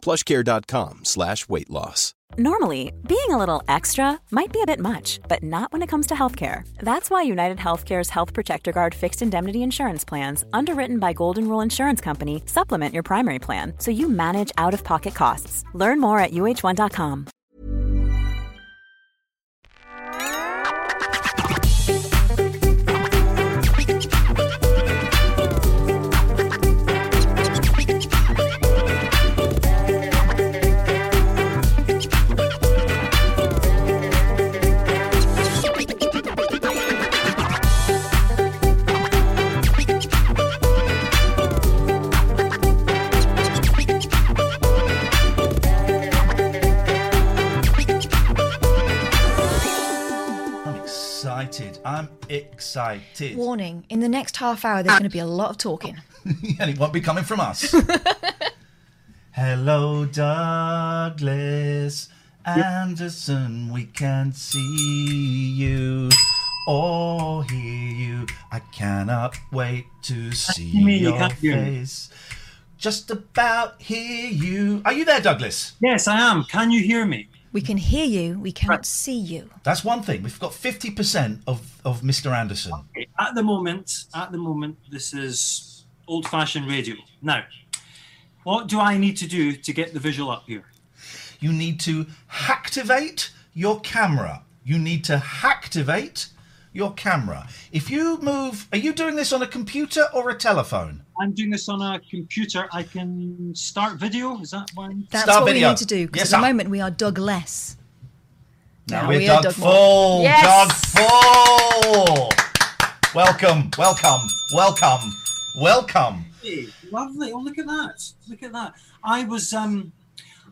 plushcare.com slash weight loss. Normally, being a little extra might be a bit much, but not when it comes to healthcare. That's why United Healthcare's Health Protector Guard fixed indemnity insurance plans, underwritten by Golden Rule Insurance Company, supplement your primary plan so you manage out of pocket costs. Learn more at uh1.com. I'm excited. Warning: in the next half hour, there's going to be a lot of talking. and it won't be coming from us. Hello, Douglas Anderson. We can't see you or hear you. I cannot wait to see you mean you your can't hear me? face. Just about hear you. Are you there, Douglas? Yes, I am. Can you hear me? We can hear you. We cannot see you. That's one thing. We've got 50% of, of Mr. Anderson. Okay, At the moment, at the moment, this is old-fashioned radio. Now, what do I need to do to get the visual up here? You need to activate your camera. You need to activate your camera. If you move, are you doing this on a computer or a telephone? I'm doing this on a computer. I can start video. Is that one? That's Start what video. we need to do because Yes, at the sir. moment we are Dougless. Now Now we're we are Doug Doug Full. Yes. Doug Full. Welcome, welcome, welcome, welcome. Hey, lovely. Oh, look at that. Look at that. I was um,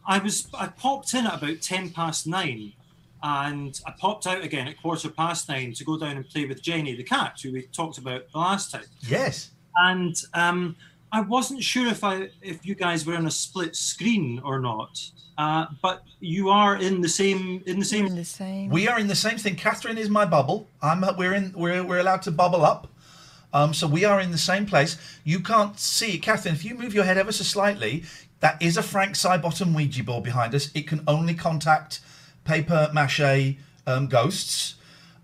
I was I popped in at about ten past nine, and I popped out again at quarter past nine to go down and play with Jenny the cat, who we talked about the last time. Yes. And um, I wasn't sure if I if you guys were on a split screen or not. Uh, but you are in the same in the same. in the same. We are in the same thing. Catherine is my bubble. I'm. We're in. We're, we're allowed to bubble up. Um, so we are in the same place. You can't see, Catherine. If you move your head ever so slightly, that is a Frank Sidebottom Ouija board behind us. It can only contact paper mache um, ghosts.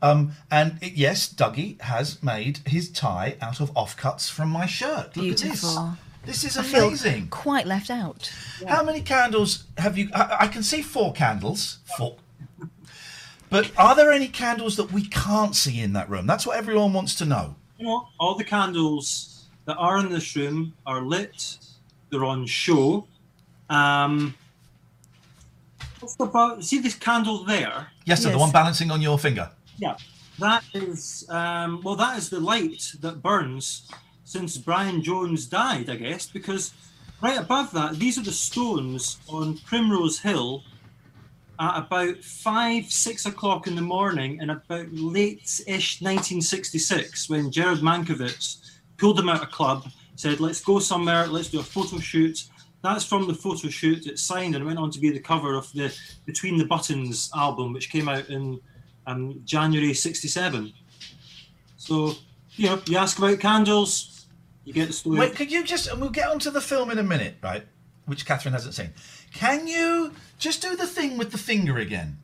Um, and it, yes, Dougie has made his tie out of offcuts from my shirt. Look Beautiful. at this. This is I feel amazing. quite left out. How many candles have you? I, I can see four candles. Four. But are there any candles that we can't see in that room? That's what everyone wants to know. You know, all the candles that are in this room are lit. They're on show. Um, what's about? See this candle there? Yes, sir. The one balancing on your finger. Yeah, that is um, well, that is the light that burns since Brian Jones died, I guess, because right above that, these are the stones on Primrose Hill at about five, six o'clock in the morning, in about late-ish 1966, when Gered Mankowitz pulled them out of club, said, "Let's go somewhere, let's do a photo shoot." That's from the photo shoot. It's signed and went on to be the cover of the Between the Buttons album, which came out in um, January 67. So, you know, you ask about candles, you get the story. Wait, could you just, and we'll get onto the film in a minute, right? Which Catherine hasn't seen. Can you just do the thing with the finger again?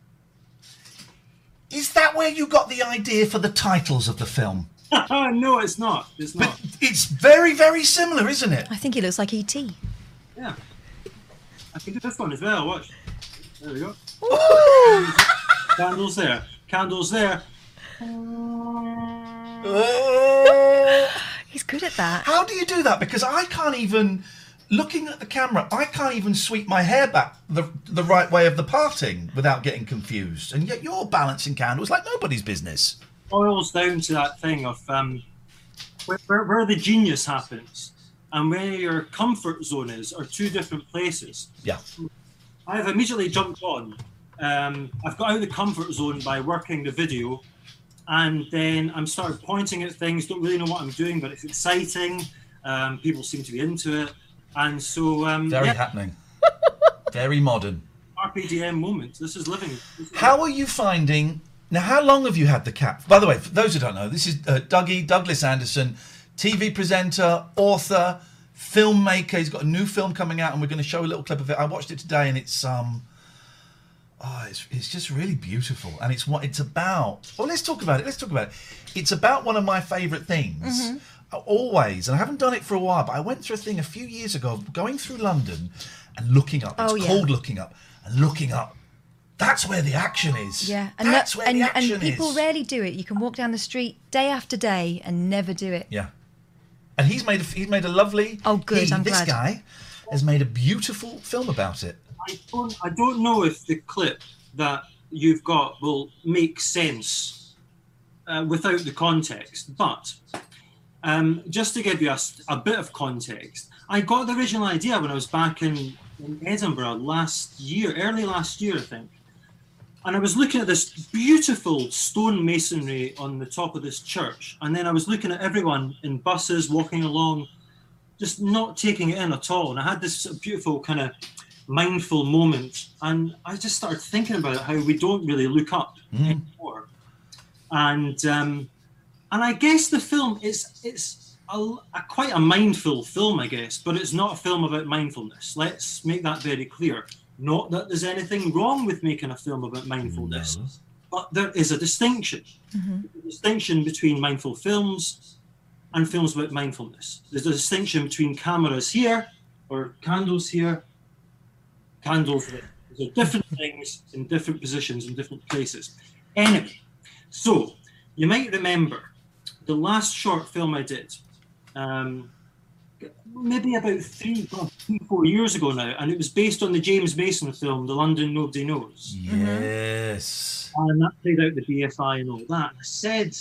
Is that where you got the idea for the titles of the film? no, it's not. It's not. But it's very, very similar, isn't it? I think it looks like E ET. Yeah. I think do this one as well. Watch. There we go. Candles there. Candles there. He's good at that. How do you do that? Because I can't even, looking at the camera, I can't even sweep my hair back the, the right way of the parting without getting confused. And yet you're balancing candles like nobody's business. boils down to that thing of um, where, where, where the genius happens and where your comfort zone is are two different places. Yeah. I have immediately jumped on. Um, I've got out of the comfort zone by working the video, and then I'm started pointing at things. Don't really know what I'm doing, but it's exciting. Um, people seem to be into it, and so um, Very yeah, happening. Very modern. RPDM moment. This is living. This is How are you finding now? How long have you had the cat? By the way, for those who don't know, this is uh, Dougie Douglas Anderson, TV presenter, author, filmmaker. He's got a new film coming out, and we're going to show a little clip of it. I watched it today, and it's um, oh, it's, it's just really beautiful, and it's what it's about. Well, let's talk about it. Let's talk about it. It's about one of my favourite things. uh, Always, and I haven't done it for a while, but I went through a thing a few years ago going through London and looking up. It's Oh, yeah. called looking up and looking up. That's where the action is. Yeah, and that's where and, the action and people is. rarely do it. You can walk down the street day after day and never do it. Yeah, and he's made a, he's made a lovely. Oh, good, he, I'm this glad. guy has made a beautiful film about it. I don't, I don't know if the clip that you've got will make sense uh, without the context, but um, just to give you a bit of context, I got the original idea when I was back in, in Edinburgh last year, early last year, I think. And I was looking at this beautiful stone masonry on the top of this church. And then I was looking at everyone in buses walking along, just not taking it in at all. And I had this beautiful kind of mindful moment. And I just started thinking about how we don't really look up anymore. And um, and I guess the film is it's a, a quite a mindful film, I guess, but it's not a film about mindfulness. Let's make that very clear. Not that there's anything wrong with making a film about mindfulness, No. but there is a distinction. A distinction between mindful films and films about mindfulness. There's a distinction between cameras here or candles here, candles are different things in different positions in different places. Anyway, so you might remember the last short film I did, um, maybe about three, three, four years ago now, and it was based on the James Mason film, The London Nobody Knows Yes. and that played out the BFI and all that. I said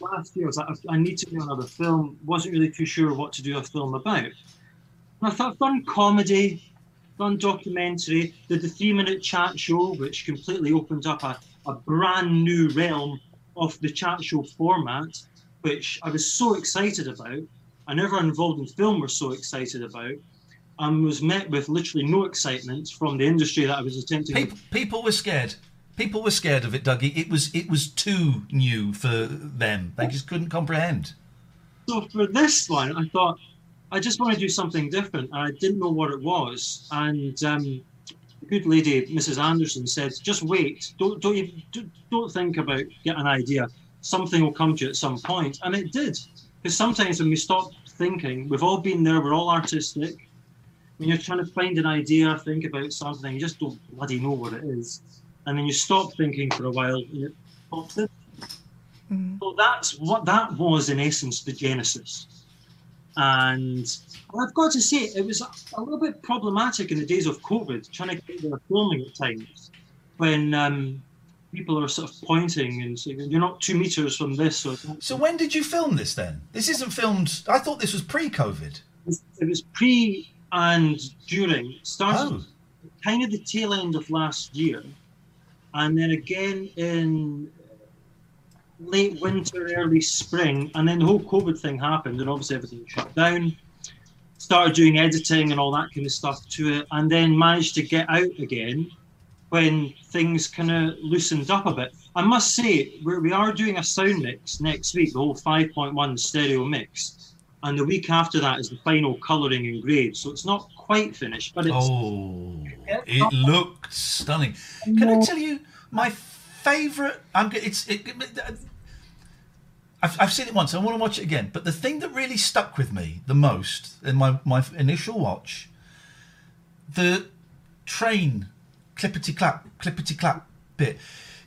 last year, I was like, I need to do another film. Wasn't really too sure what to do a film about. And I thought I've done comedy, done documentary, did the three minute chat show, which completely opened up a, a brand new realm of the chat show format, which I was so excited about. And everyone involved in film were so excited about. And was met with literally no excitement from the industry that I was attempting People, people were scared. People were scared of it, Dougie. It was it was too new for them. They just couldn't comprehend. So for this one, I thought I just want to do something different, and I didn't know what it was. And um, the good lady, Mrs. Anderson, said, "Just wait. Don't don't even, don't- think about get an idea. Something will come to you at some point." And it did, because sometimes when we stop thinking, we've all been there. We're all artistic. When you're trying to find an idea, think about something, you just don't bloody know what it is, and then you stop thinking for a while, and it pops in. So that's what that was in essence the genesis. And I've got to say, it was a little bit problematic in the days of COVID, trying to get filming at times when um, people are sort of pointing and saying, "You're not two meters from this." Or So when did you film this then? This isn't filmed. I thought this was pre-COVID. it was pre and during. It started Oh, kind of the tail end of last year, and then again in late winter, early spring, and then the whole COVID thing happened, and obviously everything shut down. Started doing editing and all that kind of stuff to it, and then managed to get out again when things kind of loosened up a bit. I must say, we're, we are doing a sound mix next week, the whole 5.1 stereo mix, and the week after that is the final colouring and grade. So it's not quite finished, but it's oh, it looked stunning. Can I tell you my favourite? I'm. It's. It, I've, I've seen it once. I want to watch it again. But the thing that really stuck with me the most in my my initial watch, the train clippity clap clippity clap bit.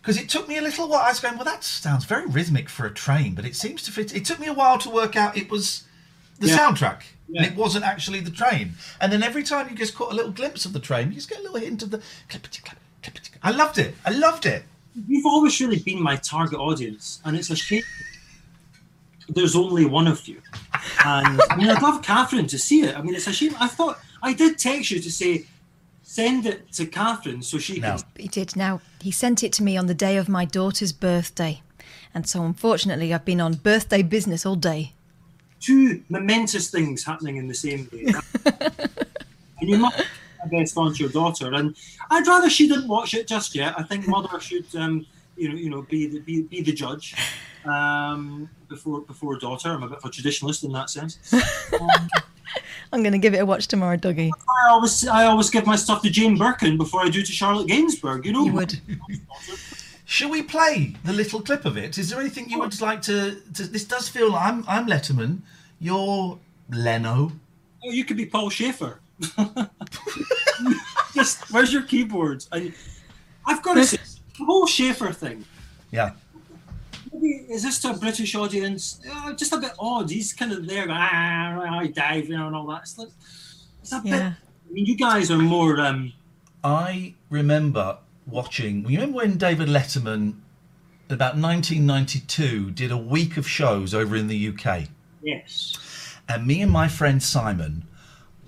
Because it took me a little while. I was going, well, that sounds very rhythmic for a train, but it seems to fit. It took me a while to work out it was the Yeah. soundtrack, Yeah. and it wasn't actually the train. And then every time you just caught a little glimpse of the train, you just get a little hint of the clippity clap, clippity clap. I loved it. I loved it. You've always really been my target audience, and it's a shame there's only one of you. And I mean, I'd love Catherine to see it. I mean, it's a shame. I thought I did text you to say, send it to Catherine so she No. can. He did. Now, he sent it to me on the day of my daughter's birthday. And so, unfortunately, I've been on birthday business all day. Two momentous things happening in the same day. and you must my best on to your daughter. And I'd rather she didn't watch it just yet. I think mother should, um, you know, you know, be the be, be the judge um, before before daughter. I'm a bit of a traditionalist in that sense. I'm going to give it a watch tomorrow, Dougie. I always I always give my stuff to Jane Birkin before I do to Charlotte Gainsbourg. You know, You would. Shall we play the little clip of it? Is there anything you would like to? to this does feel like I'm I'm Letterman. You're Leno. Oh, you could be Paul Shaffer. Just where's your keyboards? And I've got to say, the whole Shaffer thing. Yeah. Maybe is this to a British audience? Uh, just a bit odd. He's kind of there, going, ah, I dive, you know, and all that. It's, like, it's a bit. I mean, you guys are more. Um, I remember watching. You remember when David Letterman, about 1992, did a week of shows over in the UK, yes. and me and my friend Simon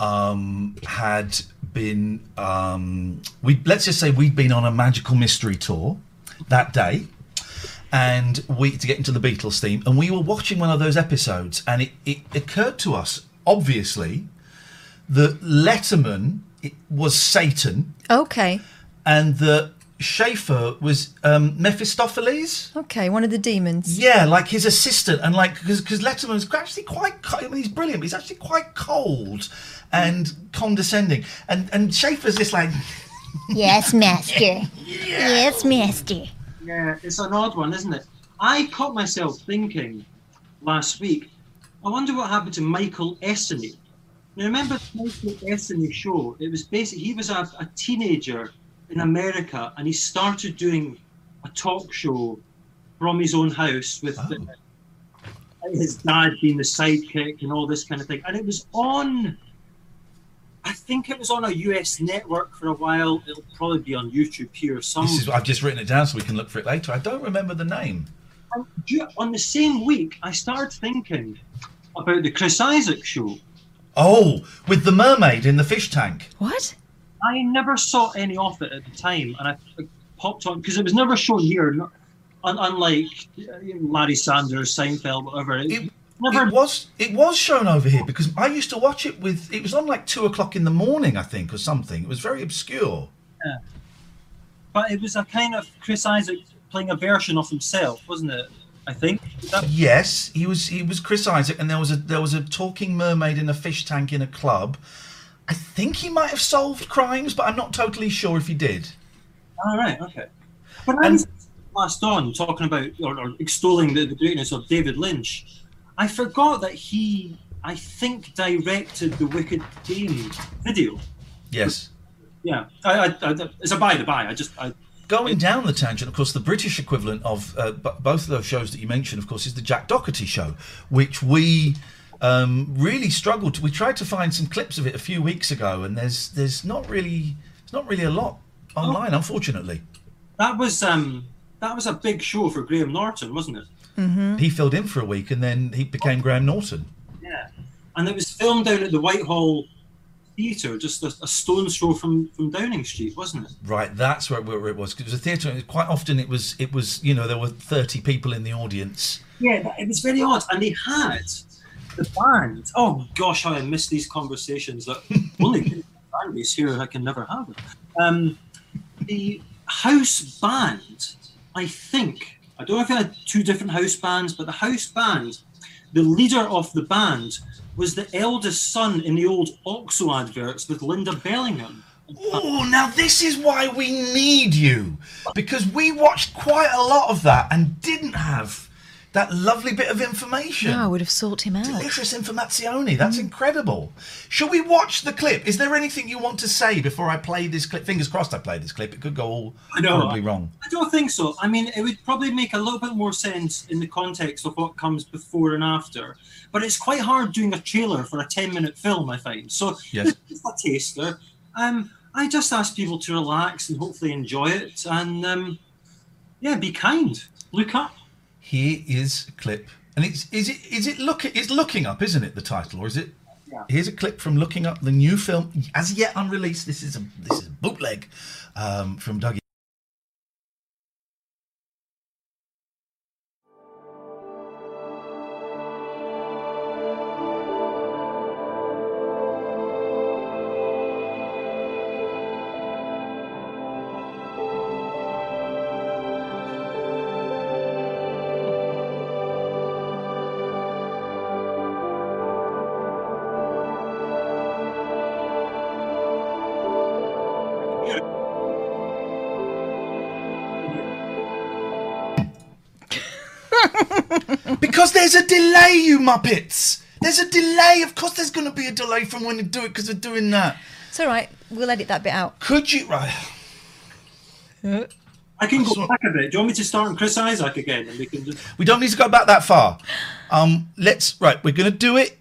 um, had been. Um, we let's just say we'd been on a magical mystery tour that day. And we to get into the Beatles theme, and we were watching one of those episodes, and it, it occurred to us, obviously, that Letterman it was Satan, Okay. and that Shaffer was um, Mephistopheles. Okay. One of the demons. Yeah, like his assistant, and like because Letterman was actually quite. I mean, he's brilliant. But he's actually quite cold and condescending, and and Shaffer's just like. Yes, master. Yes, master. Yeah, it's an odd one, isn't it? I caught myself thinking last week, I wonder what happened to Michael Essany. Now, remember the Michael Essany show? It was basically, he was a, a teenager in America and he started doing a talk show from his own house with oh. the- his dad being the sidekick and all this kind of thing. And it was on, I think it was on a US network for a while. It'll probably be on YouTube here somewhere. This is. I've just written it down so we can look for it later. I don't remember the name. And ju- on the same week, I started thinking about the Chris Isaak show. Oh, with the mermaid in the fish tank. What? I never saw any of it at the time, and I I popped on because it was never shown here. no- unlike uh, Larry Sanders, Seinfeld, whatever. It, It, never. it was it was shown over here because I used to watch it with it was on like two o'clock in the morning I think or something. It was very obscure. but it was a kind of Chris Isaak playing a version of himself, wasn't it? I think. That- Yes, he was he was Chris Isaak and there was a there was a talking mermaid in a fish tank in a club. I think he might have solved crimes, but I'm not totally sure if he did. All right, okay. But I And- was last on talking about or, or extolling the, the greatness of David Lynch. I forgot that he, I think, directed the Wicked Game video. Yes. Yeah, I, I, I, it's a by the by. I just, I, Going down the tangent, of course, the British equivalent of uh, b- both of those shows that you mentioned, of course, is the Jack Docherty show, which we um, really struggled. To, we tried to find some clips of it a few weeks ago, and there's there's not really there's not really a lot online, unfortunately. that was um, that was a big show for Graham Norton, wasn't it? He filled in for a week, and then he became Graham Norton. Yeah, and it was filmed down at the Whitehall Theatre, just a, a stone's throw from from Downing Street, wasn't it? Right, that's where, where it was. 'Cause it was a theatre. and Quite often, it was it was you know there were thirty people in the audience. Yeah, but it was very odd, and they had the band. Oh gosh, how I miss these conversations that only families here I can never have. It. Um, the house band, I think. I don't know if they had two different house bands, but the house band, the leader of the band was the eldest son in the old Oxo adverts with Linda Bellingham. Oh, now this is why we need you because we watched quite a lot of that and didn't have that lovely bit of information. No, I would have sought him out. Delicious informazione. That's incredible. Shall we watch the clip? Is there anything you want to say before I play this clip? Fingers crossed I play this clip. It could go all I know. horribly wrong. I don't think so. I mean, it would probably make a little bit more sense in the context of what comes before and after. But it's quite hard doing a trailer for a 10 minute film, I find. So, Yes. this a taster. Um, I just ask people to relax and hopefully enjoy it. And um, yeah, be kind. Look up. Here is a clip. And it's is it is it look it's looking up, isn't it, the title, or is it Here's a clip from looking up the new film, as yet unreleased. This is a this is a bootleg um, from Dougie. Delay, you muppets. There's a delay. Of course, there's going to be a delay from when you do it because we're doing that. It's all right. We'll edit that bit out. Could you? Right. I can go back a bit. Do you want me to start on Chris Isaak again, and we can just We don't need to go back that far. Um, let's. Right. We're going to do it.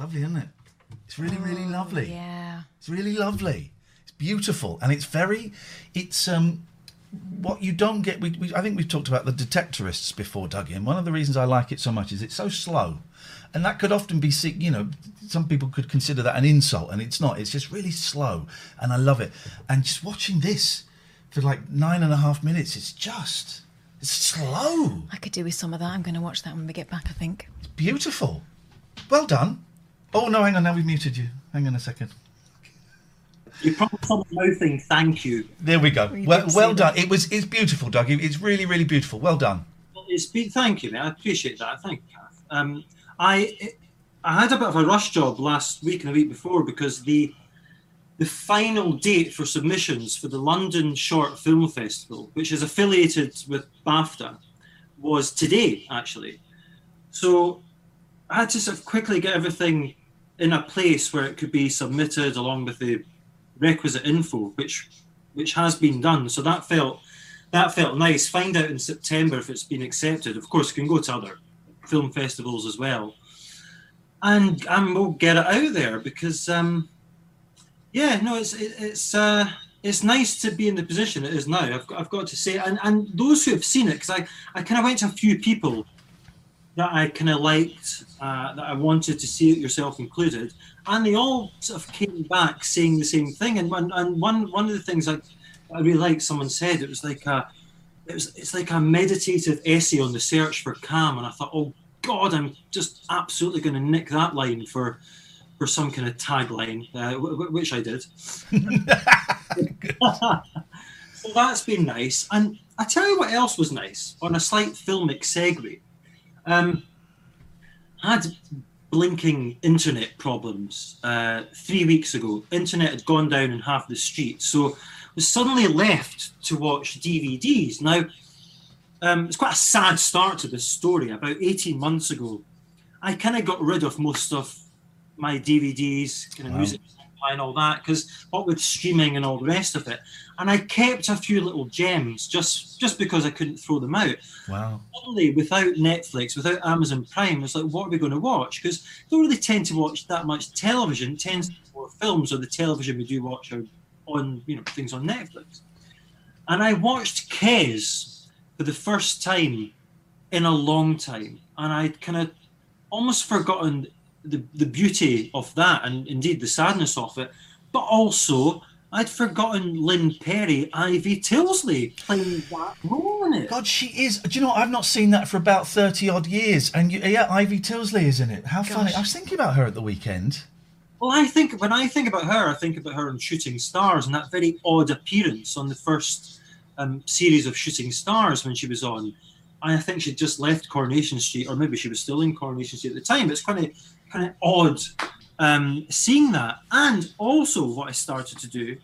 It's lovely, isn't it? It's really, really lovely. Yeah. It's really lovely. It's beautiful, and it's very. It's um, what you don't get. We, we, I think we've talked about the detectorists before, Dougie, and one of the reasons I like it so much is it's so slow, and that could often be, you know, some people could consider that an insult, and it's not. It's just really slow, and I love it. And just watching this for like nine and a half minutes, it's just. It's slow. I could do with some of that. I'm going to watch that when we get back, I think. It's beautiful. Well done. Oh no, hang on. Now we've muted you. Hang on a second. you probably saw the mouthing thank you. There we go. We Well, well see done. It was. It's beautiful, Doug. It's really, really beautiful. Well done. Well, It's been, thank you, man. I appreciate that. Thank you, Kath. Um, I I had a bit of a rush job last week and the week before because the the final date for submissions for the London Short Film Festival, which is affiliated with BAFTA, was today actually. So I had to sort of quickly get everything in a place where it could be submitted along with the requisite info, which which has been done. So that felt that felt nice. Find out in September if it's been accepted. Of course, you can go to other film festivals as well, and and we'll get it out there because um, yeah, no, it's it, it's uh, it's nice to be in the position it is now. I've got, I've got to say, and and those who have seen it, because I I kind of went to a few people that I kind of liked, uh, that I wanted to see it yourself included, and they all sort of came back saying the same thing. And one and one one of the things I, I really liked, someone said it was like a, it was it's like a meditative essay on the search for calm, and I thought, oh God, I'm just absolutely going to nick that line for for some kind of tagline, uh, w- w- which I did. so that's been nice. And I tell you what else was nice on a slight filmic segue. Um, I had blinking internet problems uh, three weeks ago. Internet had gone down in half the street, so I was suddenly left to watch DVDs. Now, um, it's quite a sad start to this story. About 18 months ago, I kind of got rid of most of my DVDs, kind of Wow. music and all that, because what with streaming and all the rest of it, and I kept a few little gems just just because I couldn't throw them out. Wow. Suddenly, without Netflix, without Amazon Prime, it's like, what are we going to watch? Because don't really tend to watch that much television. Tends to be more films, or the television we do watch are on, you know, things on Netflix. And I watched Kes for the first time in a long time, and I'd kind of almost forgotten the the beauty of that, and indeed the sadness of it, but also. I'd forgotten Lynne Perrie, Ivy Tilsley playing that role in it. God, she is. Do you know? what? I've not seen that for about thirty odd years, and you, yeah, Ivy Tilsley is in it. How funny! I was thinking about her at the weekend. Well, I think when I think about her, I think about her in Shooting Stars and that very odd appearance on the first um, series of Shooting Stars when she was on. I think she'd just left Coronation Street, or maybe she was still in Coronation Street at the time. But it's kind of kind of odd um, seeing that. And also, what I started to do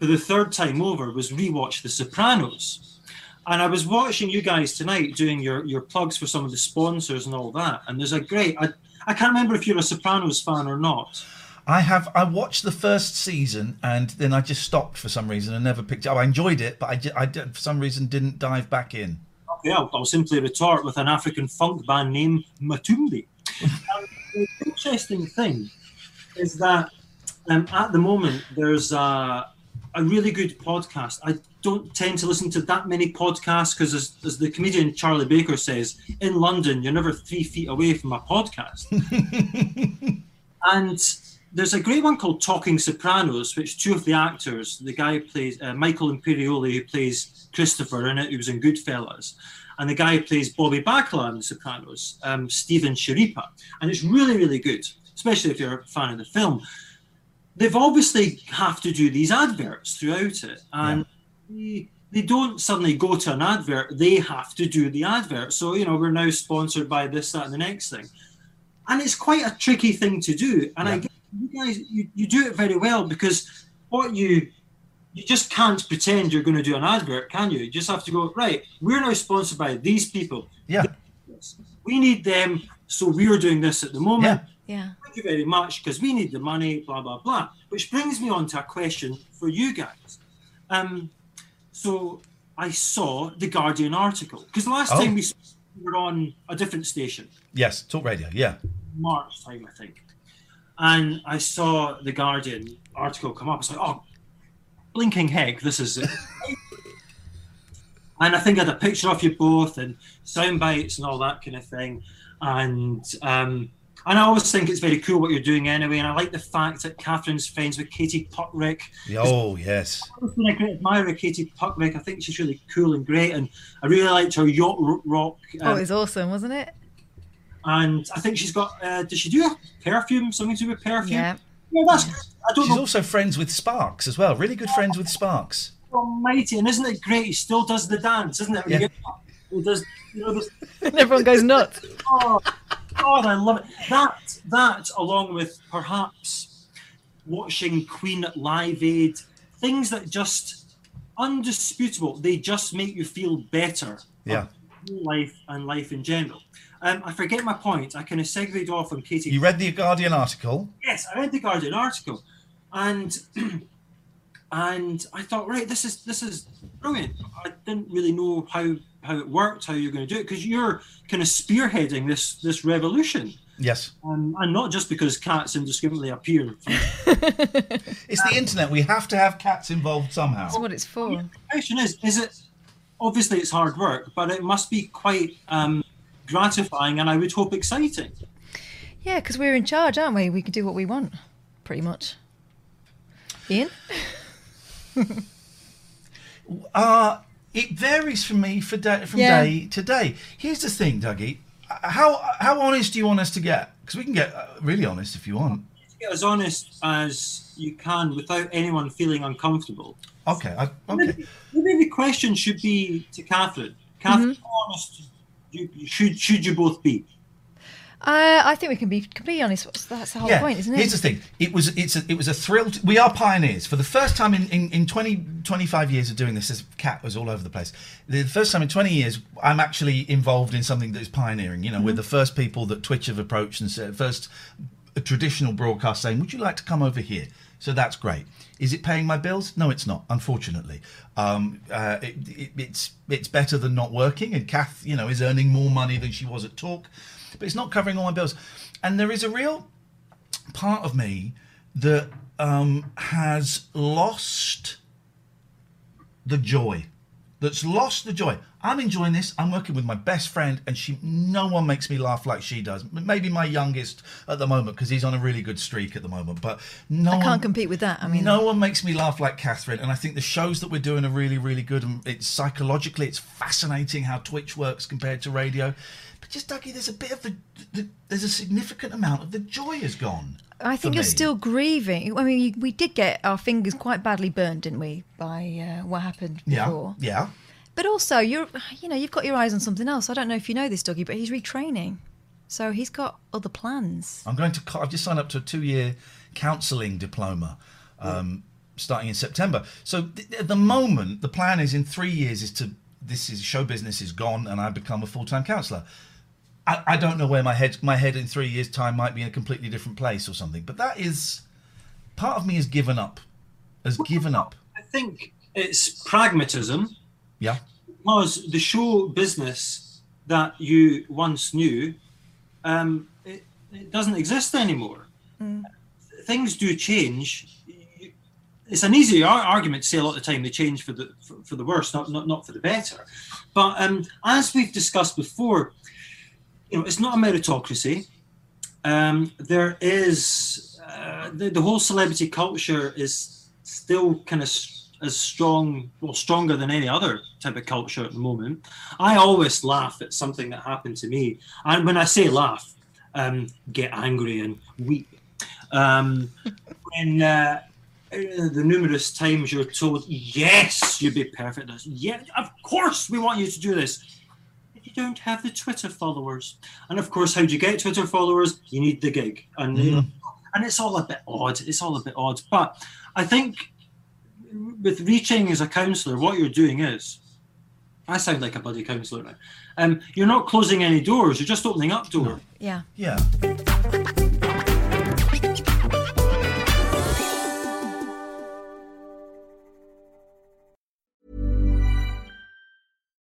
for the third time over was rewatch The Sopranos. And I was watching you guys tonight doing your, your plugs for some of the sponsors and all that. And there's a great, I, I can't remember if you're a Sopranos fan or not. I have. I watched the first season, and then I just stopped for some reason and never picked it up. I enjoyed it, but I, di- I did, for some reason didn't dive back in. Okay, I'll, I'll simply retort with an African funk band named Matumbi. um, the interesting thing is that um, at the moment there's a, a really good podcast. I don't tend to listen to that many podcasts because, as, as the comedian Charlie Baker says, in London you're never three feet away from a podcast. and there's a great one called Talking Sopranos, which two of the actors, the guy who plays uh, Michael Imperioli, who plays Christopher in it, who was in Goodfellas, and the guy who plays Bobby Bacala in The Sopranos, um, Stephen Schirripa. And it's really, really good, especially if you're a fan of the film. They've obviously have to do these adverts throughout it, and they, they don't suddenly go to an advert; they have to do the advert. So you know, we're now sponsored by this, that, and the next thing, and it's quite a tricky thing to do. And I guess you guys, you, you do it very well because what you you just can't pretend you're going to do an advert, can you? You just have to go right. We're now sponsored by these people. Yeah, We need them, so we're doing this at the moment. yeah. Yeah. Thank you very much because we need the money, blah, blah, blah. Which brings me on to a question for you guys. Um, so I saw the Guardian article because last Oh. time we were on a different station, Yes, talk radio. Yeah, March time, I think. And I saw the Guardian article come up. It's like, oh, blinking heck, this is it. and I think I had a picture of you both and sound bites and all that kind of thing. And um, and I always think it's very cool what you're doing anyway. And I like the fact that Catherine's friends with Katie Puckrick. oh yes. I've been a great admirer of Katie Puckrick. I think she's really cool and great. And I really liked her yacht ro- rock. Oh, um, it was awesome, wasn't it? and I think she's got. Uh, does she do a perfume? Something to do with perfume? Yeah. Yeah, that's. I don't She's know. also friends with Sparks as well. Really good friends with Sparks. Almighty, and isn't it great? He still does the dance, isn't it? When Yeah. he does. You know, this, And everyone goes nuts. oh, God, I love it. That, that, along with perhaps watching Queen at Live Aid, things that just undisputable. They just make you feel better. Yeah. Life and life in general. Um, I forget my point. I kind of segued off on Katie. You read the Guardian article. Yes, I read the Guardian article, and and I thought, right, this is this is brilliant. I didn't really know how how it worked, how you're going to do it, because you're kind of spearheading this this revolution, Yes, um, and not just because cats indiscriminately appear. it's the internet. We have to have cats involved somehow. That's what it's for. the question is, is it obviously it's hard work, but it must be quite um, gratifying, and I would hope exciting. Yeah, because we're in charge, aren't we? We can do what we want, pretty much. Ian? Uh, it varies for me for day, from Yeah. day to day. Here's the thing, Dougie. Uh, How how honest do you want us to get? Because we can get uh, really honest if you want. Get as honest as you can without anyone feeling uncomfortable. Okay, I, okay. Maybe, maybe the question should be to Catherine. Catherine, how honest you, should should you both be? Uh, I think we can be completely honest. That's the whole yeah. point, isn't it? Here's the thing. It was it's a, it was a thrill. To, we are pioneers. For the first time in, in, in 20, 25 years of doing this, this cat was all over the place. The first time in 20 years, I'm actually involved in something that is pioneering. You know, we're the first people that Twitch have approached and said, first a traditional broadcast saying, would you like to come over here? So that's great. Is it paying my bills? No, it's not. Unfortunately, um, uh, it, it, it's it's better than not working. And Kath, you know, is earning more money than she was at Talk, but it's not covering all my bills. And there is a real part of me that um, has lost the joy that's lost the joy. I'm enjoying this. I'm working with my best friend, and she. No one makes me laugh like she does. Maybe my youngest at the moment because he's on a really good streak at the moment. But no, I can't compete with that. I mean, no one makes me laugh like Catherine, and I think the shows that we're doing are really, really good. And it's psychologically, it's fascinating how Twitch works compared to radio. But just Dougie, there's a bit of the, the there's a significant amount of the joy has gone. I think you're me. still grieving. I mean, we did get our fingers quite badly burned, didn't we, by uh, what happened Yeah, before? yeah. But also, you're, you know, you've got your eyes on something else. I don't know if you know this, Dougie, but he's retraining, so he's got other plans. I'm going to. I've just signed up to a two-year counselling diploma, um, starting in September. So th- at the moment, the plan is in three years is to this is show business is gone, and I become a full-time counsellor. I, I don't know where my head my head in three years' time might be in a completely different place or something. But that is part of me has given up. Has given up. I think it's pragmatism Yeah. because the show business that you once knew, um, it, it doesn't exist anymore. Things do change. It's an easy ar- argument to say a lot of the time they change for the for, for the worse, not, not not for the better. But um, as we've discussed before, you know, it's not a meritocracy. Um, there is uh, the, the whole celebrity culture is still kind of as strong, well, stronger than any other type of culture at the moment. I always laugh at something that happened to me, and when I say laugh, um, get angry and weep. Um, when uh, uh, the numerous times you're told, "Yes, you'd be perfect." yeah, of course, we want you to do this. But You don't have the Twitter followers, and of course, how do you get Twitter followers? You need the gig, and you know, and it's all a bit odd. It's all a bit odd, but I think with reaching as a counsellor, what you're doing is, I sound like a bloody counsellor now. Um, you're not closing any doors. You're just opening up doors. Yeah. Yeah.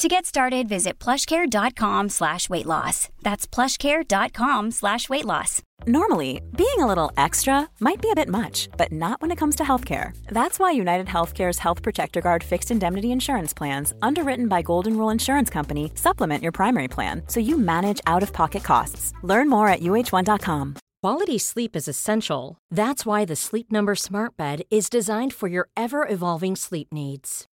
To get started, visit plushcare.com slash weight loss. That's plushcare.com slash weight loss. Normally, being a little extra might be a bit much, but not when it comes to healthcare. That's why United Healthcare's Health Protector Guard fixed indemnity insurance plans, underwritten by Golden Rule Insurance Company, supplement your primary plan so you manage out of pocket costs. Learn more at uh1.com. Quality sleep is essential. That's why the Sleep Number Smart Bed is designed for your ever evolving sleep needs.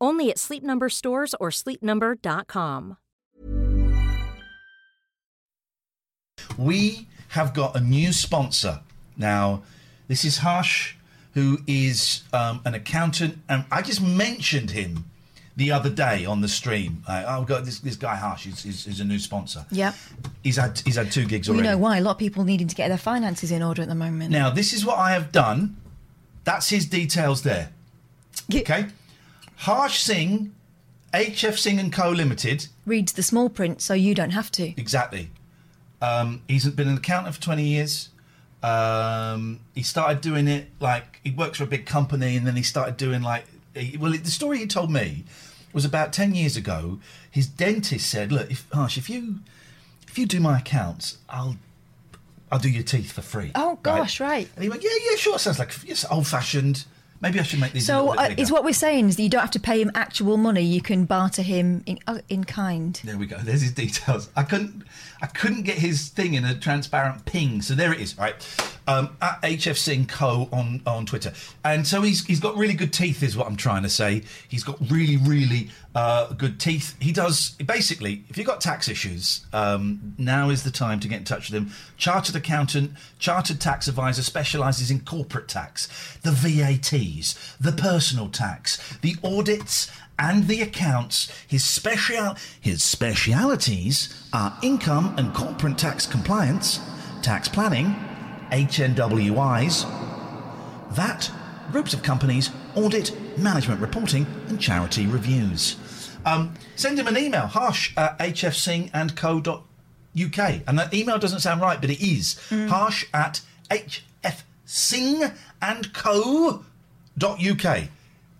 Only at Sleep Number stores or sleepnumber.com. we have got a new sponsor now. This is Harsh, who is um, an accountant, and I just mentioned him the other day on the stream. Uh, I've got this this guy Harsh. is, he's, he's a new sponsor. Yeah. He's had he's had two gigs We already. know why. A lot of people needing to get their finances in order at the moment. Now this is what I have done. That's his details there. Okay. Harsh Singh, HF Singh and Co Limited. Reads the small print so you don't have to. Exactly. Um, he's been an accountant for 20 years. Um, he started doing it like he works for a big company, and then he started doing like. he- Well, the story he told me was about 10 years ago. His dentist said, "Look, if Harsh, if you if you do my accounts, I'll I'll do your teeth for free." Oh, gosh, right. And he went, "Yeah, yeah, sure." Sounds like yes, old fashioned. Maybe I should make these. So uh, is what we're saying is that you don't have to pay him actual money. You can barter him in uh, in kind. There we go. There's his details. I couldn't, I couldn't get his thing in a transparent ping. So there it is. Right. um, at HF Singh Co on on Twitter, and so he's he's got really good teeth, is what I'm trying to say. He's got really really uh, good teeth. He does basically. If you've got tax issues, um, now is the time to get in touch with him. Chartered accountant, chartered tax advisor, specialises in corporate tax, the VATs, the personal tax, the audits and the accounts. His special his specialities are income and corporate tax compliance, tax planning, HNWIs, VAT, groups of companies, audit, management reporting, and charity reviews. Um, send him an email, harsh at hfsingandco.uk. And that email doesn't sound right, but it is harsh at hfsingandco.uk.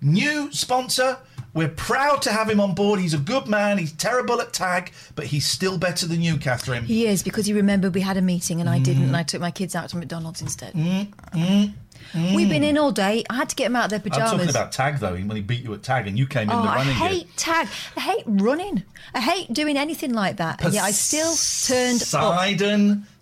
New sponsor. We're proud to have him on board. He's a good man. He's terrible at tag, but he's still better than you, Catherine. He is because you remembered we had a meeting and I didn't, and I took my kids out to McDonald's instead. Mm, mm, mm. We've been in all day. I had to get them out of their pajamas. I'm talking about tag though. When he beat you at tag, and you came in Oh, the I hate gear. tag. I hate running. I hate doing anything like that. And yet I still turned up.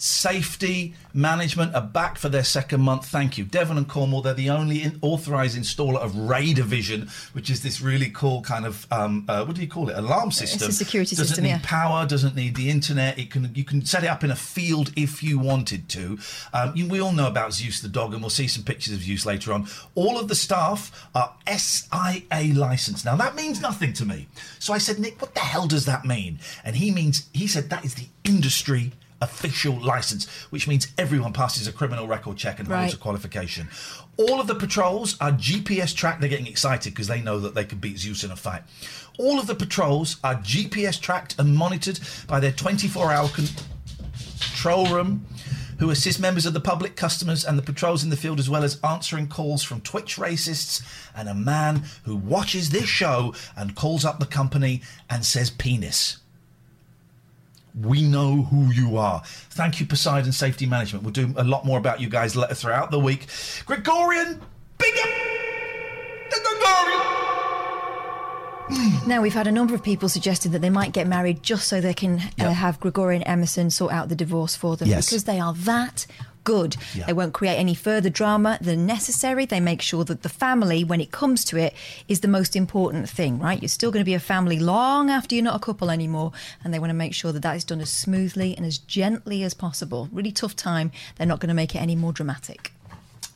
Safety Management are back for their second month. Thank you. Devon and Cornwall, they're the only in- authorised installer of Radar Vision, which is this really cool kind of, um, uh, what do you call it? Alarm system. It's a security doesn't system, need yeah. power, doesn't need the internet. It can You can set it up in a field if you wanted to. Um, you, we all know about Zeus the dog, and we'll see some pictures of Zeus later on. All of the staff are SIA licensed. Now, that means nothing to me. So I said, Nick, what the hell does that mean? And he means, he said that is the industry official license, which means everyone passes a criminal record check and holds Right. a qualification. All of the patrols are GPS tracked. They're getting excited because they know that they could beat Zeus in a fight. All of the patrols are GPS tracked and monitored by their 24 hour control room who assist members of the public, customers, and the patrols in the field, as well as answering calls from Twitch racists and a man who watches this show and calls up the company and says penis. We know who you are. Thank you, Poseidon Safety Management. We'll do a lot more about you guys later throughout the week. Gregorian, big up Gregorian. Now, we've had a number of people suggesting that they might get married just so they can uh, have Gregorian Emerson sort out the divorce for them Yes. because they are that good. Yeah. They won't create any further drama than necessary. They make sure that the family, when it comes to it, is the most important thing, right? You're still going to be a family long after you're not a couple anymore. And they want to make sure that that is done as smoothly and as gently as possible. Really tough time. They're not going to make it any more dramatic.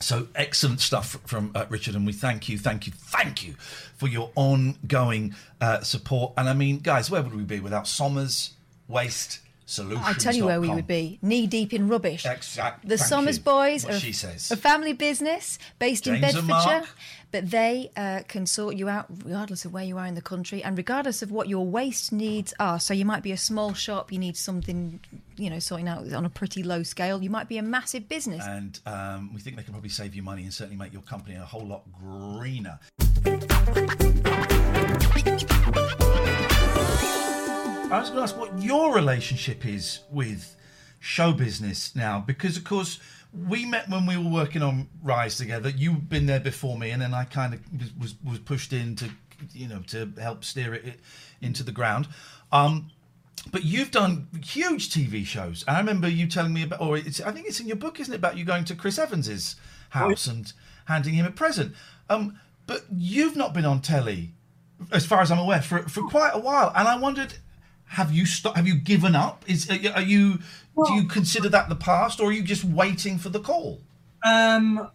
So excellent stuff from uh, Richard, and we thank you, thank you, thank you for your ongoing uh, support. And I mean, guys, where would we be without Somers Waste Solutions? I tell you where we would be knee deep in rubbish. Exact- The thank Somers you. Boys What are a family business based in James and Bedfordshire, but they uh, can sort you out regardless of where you are in the country and regardless of what your waste needs are. So you might be a small shop, you need something, you know, sorting out on a pretty low scale. You might be a massive business. And um, we think they can probably save you money and certainly make your company a whole lot greener. I was going to ask what your relationship is with show business now, because of course we met when we were working on Rise together. You've been there before me, and then I kind of was, was pushed in to, you know, to help steer it, into the ground. Um, but you've done huge TV shows. I remember you telling me about, or it's, I think it's in your book, isn't it, about you going to Chris Evans's house and handing him a present. Um, but you've not been on telly, as far as I'm aware, for for quite a while. And I wondered, have you stopped? Have you given up? Is are you- are you? do you consider that the past, or are you just waiting for the call? Um,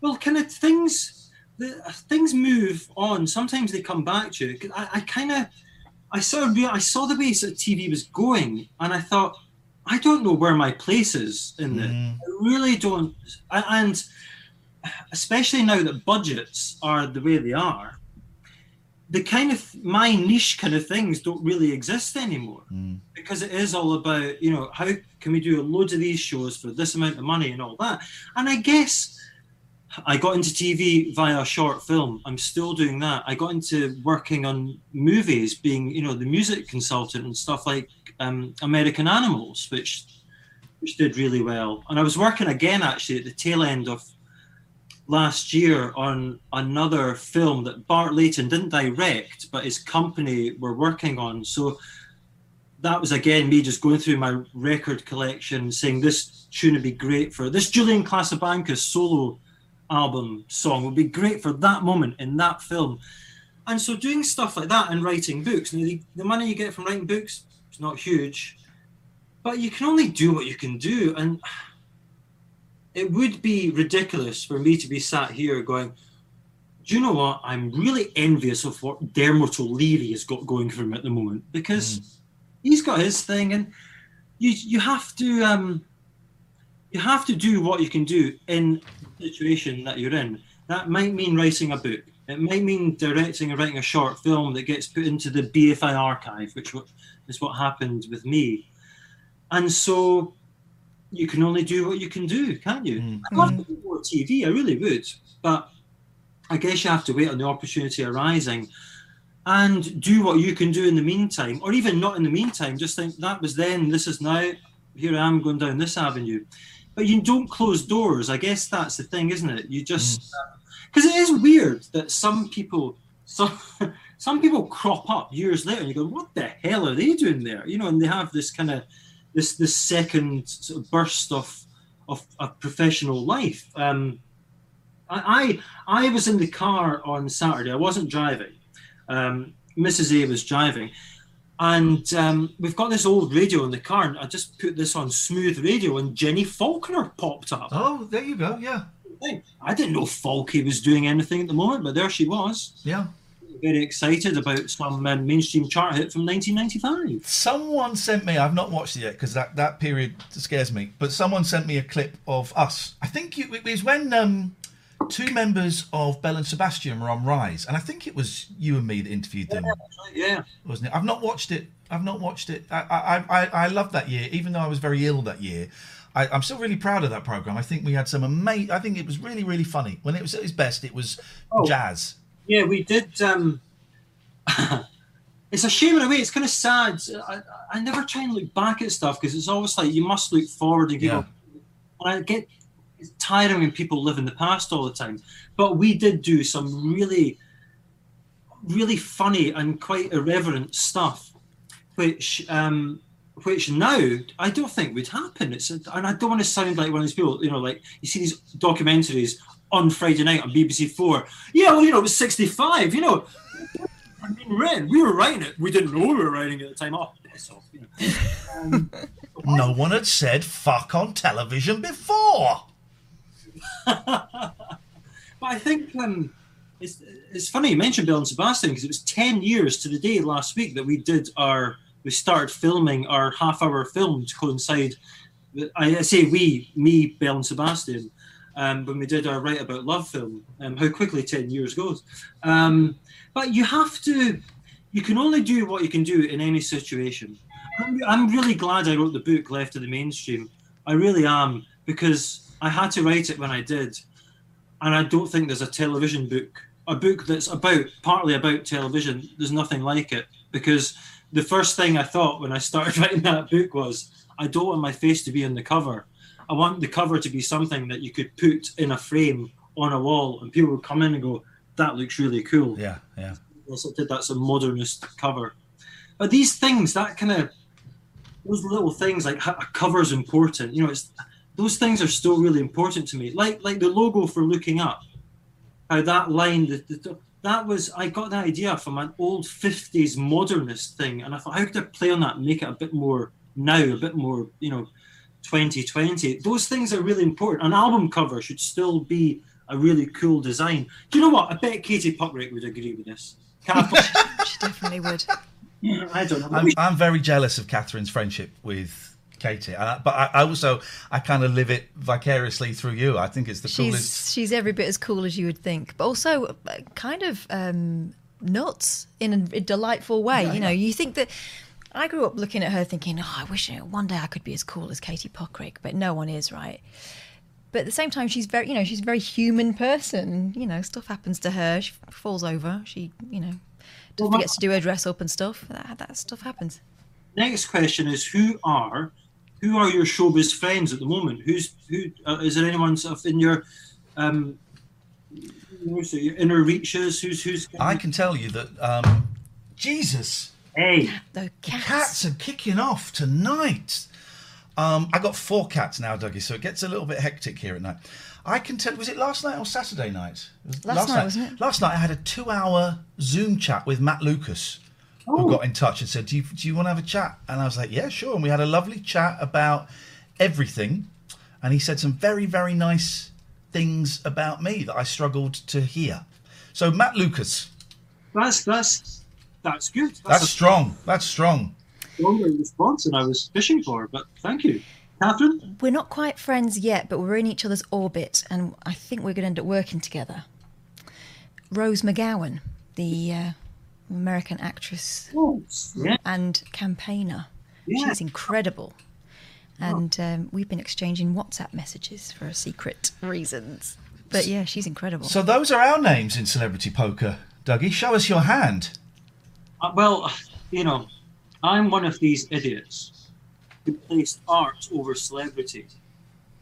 well, kind of things, the, things move on. Sometimes they come back to you. I, I kind of, I sort of, I saw the way sort of TV was going, and I thought, I don't know where my place is in it. I really don't. And especially now that budgets are the way they are, the kind of my niche kind of things don't really exist anymore. Because it is all about you know how can we do loads of these shows for this amount of money and all that. And i guess i got into tv via a short film. I'm still doing that. I got into working on movies being you know the music consultant and stuff like um, american animals which which did really well. And i was working again actually at the tail end of last year on another film that Bart Layton didn't direct, but his company were working on. So that was again me just going through my record collection, saying this tune would be great for this Julian Casablancas solo album song would be great for that moment in that film. And so doing stuff like that and writing books, the, the money you get from writing books is not huge, but you can only do what you can do. And it would be ridiculous for me to be sat here going, do you know what? I'm really envious of what Dermot O'Leary has got going for him at the moment because mm. he's got his thing, and you you have to um, you have to do what you can do in the situation that you're in. That might mean writing a book. It might mean directing or writing a short film that gets put into the BFI archive, which is what happened with me. And so you can only do what you can do, can't you? Mm. I'd love to do more TV, I really would. But I guess you have to wait on the opportunity arising and do what you can do in the meantime, or even not in the meantime, just think that was then, this is now, here I am going down this avenue. But you don't close doors. I guess that's the thing, isn't it? You just. Mm because it is weird that some people some some people crop up years later and you go what the hell are they doing there you know and they have this kind of this this second sort of burst of of, of professional life um I, I i was in the car on saturday i wasn't driving um mrs a was driving and um, we've got this old radio in the car and i just put this on smooth radio and Jenni Falconer popped up oh there you go yeah. I didn't know Falky was doing anything at the moment, but there she was. Yeah. Very excited about some um, mainstream chart hit from 1995. Someone sent me, I've not watched it yet because that, that period scares me, but someone sent me a clip of us. I think it was when um, two members of Belle and Sebastian were on Rise, and I think it was you and me that interviewed them. Yeah, yeah. wasn't it? I've not watched it. I've not watched it. I I I, I love that year, even though I was very ill that year. I, am still really proud of that program. I think we had some amazing. I think it was really, really funny. When it was at its best, it was oh, jazz. Yeah, we did. Um, it's a shame in a way. It's kind of sad. I, I never try and look back at stuff because it's always like you must look forward and go. And I get it's tiring when people live in the past all the time. But we did do some really, really funny and quite irreverent stuff, which um, which now I don't think would happen. It's a, and I don't want to sound like one of these people, you know, like you see these documentaries on Friday night on BBC Four. Yeah, well, you know, it was sixty five. You know, I mean, Ren, we were writing it. We didn't know we were writing it at the time. Oh, piss off. You know. um, no one had said fuck on television before. but I think um, it's it's funny you mentioned Belle and Sebastian because it was ten years to the day last week that we did our we started filming our half hour film to coincide. With, I say we, me, Belle and Sebastian, um, when we did our Write About Love film. Um, how quickly 10 years goes. Um, but you have to, you can only do what you can do in any situation. I'm, I'm really glad I wrote the book Left of the Mainstream. I really am, because I had to write it when I did. And I don't think there's a television book, a book that's about, partly about television, there's nothing like it. Because the first thing I thought when I started writing that book was, I don't want my face to be on the cover. I want the cover to be something that you could put in a frame on a wall, and people would come in and go, "That looks really cool." Yeah, yeah. Also did that's a modernist cover, but these things, that kind of those little things, like a cover is important. You know, it's those things are still really important to me. Like like the logo for looking up, how that line, the, the, that was I got that idea from an old 50s modernist thing and I thought how could I play on that and make it a bit more now a bit more you know 2020 those things are really important an album cover should still be a really cool design do you know what I bet Katie Puckrick would agree with this she definitely would I don't know I'm, I'm very jealous of Catherine's friendship with Katie. but I, I, also I kind of live it vicariously through you. I think it's the she's, coolest. She's every bit as cool as you would think, but also uh, kind of um, nuts in a, a delightful way. Yeah, you know, yeah. you think that. I grew up looking at her thinking, oh, I wish one day I could be as cool as Katie Puckrick, but no one is, right? But at the same time, she's very, you know, she's a very human person. You know, stuff happens to her. She falls over. She, you know, well, forgets to do her dress up and stuff. That, that stuff happens. Next question is, who are who are your showbiz friends at the moment? Who's who? Uh, is there anyone sort of in your um, so your inner reaches? Who's who's? I can tell you that. Um, Jesus. Hey, the cats. cats are kicking off tonight. Um, I got four cats now, Dougie, so it gets a little bit hectic here at night. I can tell. Was it last night or Saturday night? It was Last night, wasn't it? Last night I had a two-hour Zoom chat with Matt Lucas, Oh. who got in touch and said, "Do you do you want to have a chat?" And I was like, "Yeah, sure." And we had a lovely chat about everything, and he said some very very nice things about me that I struggled to hear. So Matt Lucas, That's that's that's good. that's a strong. That's strong. stronger response than I was fishing for. But thank you, Catherine. We're not quite friends yet, but we're in each other's orbit, and I think we're going to end up working together. Rose McGowan, the uh, American actress Oh, yeah. and campaigner, Yeah. she's incredible. And um, we've been exchanging WhatsApp messages for secret reasons. But yeah, she's incredible. So those are our names in celebrity poker. Dougie, show us your hand. Uh, well, you know, I'm one of these idiots who placed art over celebrity,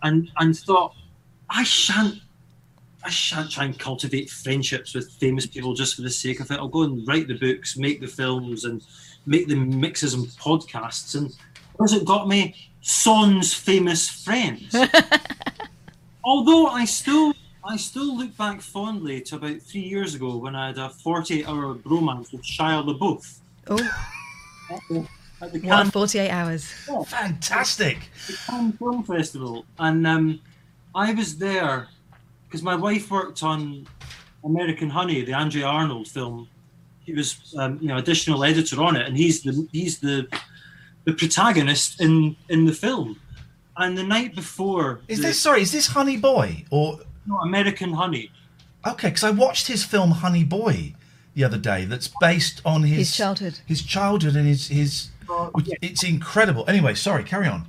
and and thought I shan't. I shan't try and cultivate friendships with famous people just for the sake of it. I'll go and write the books, make the films, and make the mixes and podcasts. And where's it got me? Son's famous friends. Although I still, I still look back fondly to about three years ago when I had a 48-hour bromance with Shia LaBeouf oh, at the Cannes 48 hours? Fantastic. the Cannes Film Festival, and um, I was there because my wife worked on American Honey, the Andrea Arnold film. He was, um, you know, additional editor on it, and he's the he's the the protagonist in in the film. And the night before, Is the, this sorry? Is this Honey Boy or no, American Honey? okay? Because I watched his film Honey Boy the other day. That's based on his, His childhood. His childhood and his his. Which, yeah. It's incredible. Anyway, sorry. Carry on.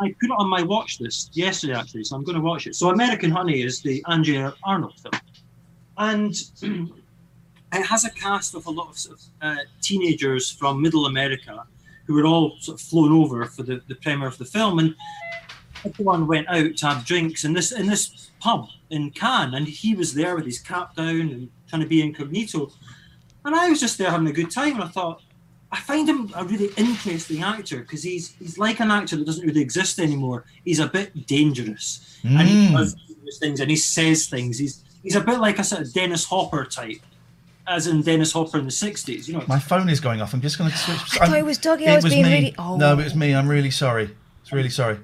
I put it on my watch list yesterday, actually, so I'm going to watch it. So, American Honey is the Andrea Arnold film, and it has a cast of a lot of, sort of uh, teenagers from Middle America who were all sort of flown over for the, the premiere of the film, and everyone went out to have drinks in this in this pub in Cannes, and he was there with his cap down and trying to be incognito, and I was just there having a good time, and I thought. I find him a really interesting actor because he's he's like an actor that doesn't really exist anymore. He's a bit dangerous, and he Mm. does things and he says things. He's he's a bit like a sort of Dennis Hopper type, as in Dennis Hopper in the '60s. You know, My phone is going off. I'm just going to switch. I thought it was Dougie. I was being me. really- oh. No, it was me. I'm really sorry. It's really sorry.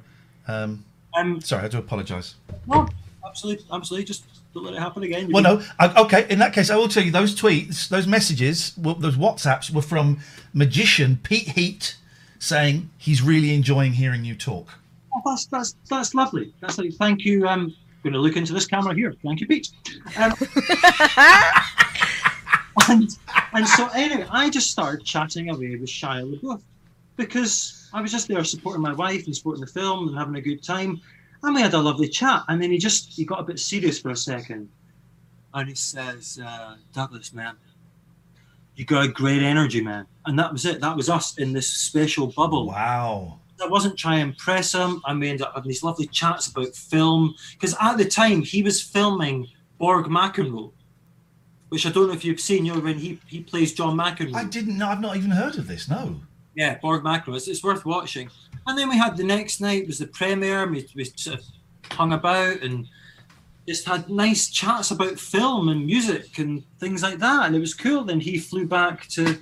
Um, um, sorry, I do apologise. no, absolutely, absolutely. Just don't let it happen again. Well, no. I, okay, in that case, I will tell you those tweets, those messages, those WhatsApps were from magician Pete Heat saying he's really enjoying hearing you talk. Oh, that's that's that's lovely. That's like, thank you. Um, going to look into this camera here. Thank you, Pete. Um, and and so anyway, I just started chatting away with Shia LaBeouf because I was just there supporting my wife and supporting the film and having a good time. And we had a lovely chat. And then he just he got a bit serious for a second, and he says, uh, "Douglas, man, you got a great energy, man." And that was it. That was us in this special bubble. Wow. I wasn't trying to impress him. I we ended up having these lovely chats about film because at the time he was filming Borg McEnroe, which I don't know if you've seen. You know when he he plays John McEnroe. I didn't know. I've not even heard of this. No. Yeah, Borg. It's, it's worth watching. And then we had the next night was the premiere. We, we sort of hung about and just had nice chats about film and music and things like that. And it was cool. Then he flew back to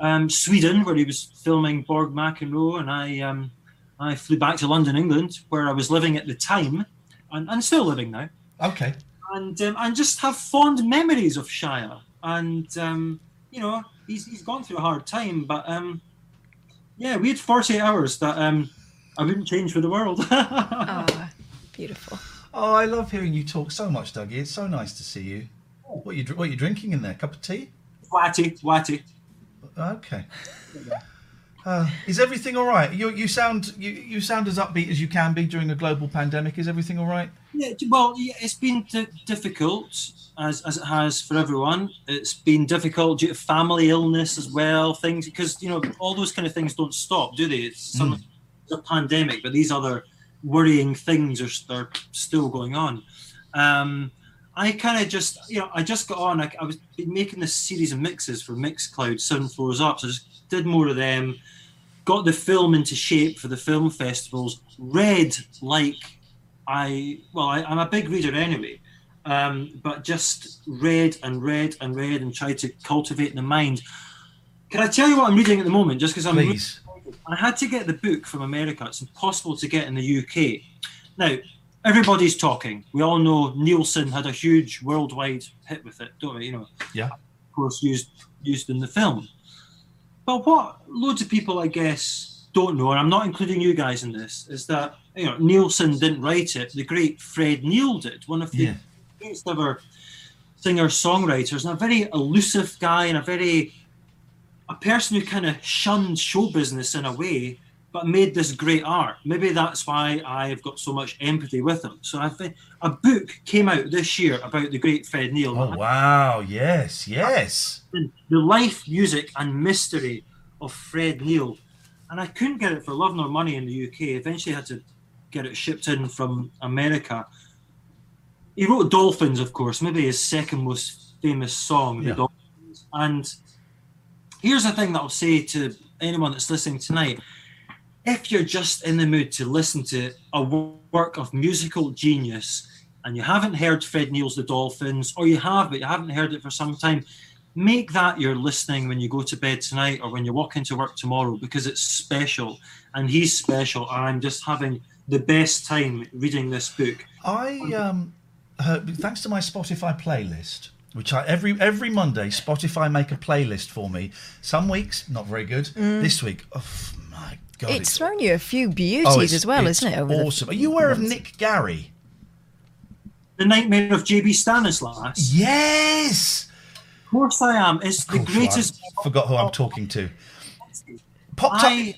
um, Sweden where he was filming Borg McEnroe, and I um, I flew back to London, England, where I was living at the time, and, and still living now Okay. and um, and just have fond memories of Shia. And um, you know, he's he's gone through a hard time, but um, yeah, we had 48 hours that um, I wouldn't change for the world. Oh, beautiful. Oh, I love hearing you talk so much, Dougie. It's so nice to see you. What you dr- what you drinking in there? Cup of tea? watty, watty. Okay. Uh, is everything all right? You you sound you, you sound as upbeat as you can be during a global pandemic. Is everything all right? Yeah, well, yeah, it's been d- difficult as as it has for everyone. It's been difficult due to family illness as well. Things because you know all those kind of things don't stop, do they? It's some it's a pandemic, but these other worrying things are, are still going on. Um, I kind of just you know I just got on. I, I was making this series of mixes for Mixcloud Seven Floors Up, so I just did more of them. got the film into shape for the film festivals, read like I, well, I, I'm a big reader anyway, um, but just read and read and read and tried to cultivate the mind. Can I tell you what I'm reading at the moment? Just because I'm. Please. I had to get the book from America. It's impossible to get in the UK. Now, everybody's talking. We all know Nilsson had a huge worldwide hit with it, don't we? You know, Yeah. of course, used used in the film. But what loads of people, I guess, don't know, and I'm not including you guys in this, is that you know Nilsson didn't write it. The great Fred Neil did, one of the Yeah. greatest ever singer songwriters, and a very elusive guy, and a very a person who kind of shunned show business in a way, but made this great art. Maybe that's why I've got so much empathy with him. So I think a book came out this year about the great Fred Neil. Oh wow! Yes, yes. The life, music, and mystery of Fred Neil. And I couldn't get it for love nor money in the UK. Eventually, I had to get it shipped in from America. He wrote Dolphins, of course, maybe his second most famous song, Yeah. The Dolphins. And here's the thing that I'll say to anyone that's listening tonight. If you're just in the mood to listen to a work of musical genius and you haven't heard Fred Neil's The Dolphins, or you have, but you haven't heard it for some time, make that your listening when you go to bed tonight or when you walk into work tomorrow because it's special and he's special. And I'm just having the best time reading this book. I um, heard, thanks to my Spotify playlist, which I every every Monday Spotify make a playlist for me. Some weeks not very good. This week, oh my god, It's thrown you a few beauties oh, as well, isn't it? over the- awesome. Are you aware of Nick Garrie? The Nightmare of JB Stanislas. Yes. Of course I am. It's the greatest. I forgot who I'm talking to. Popped up. I,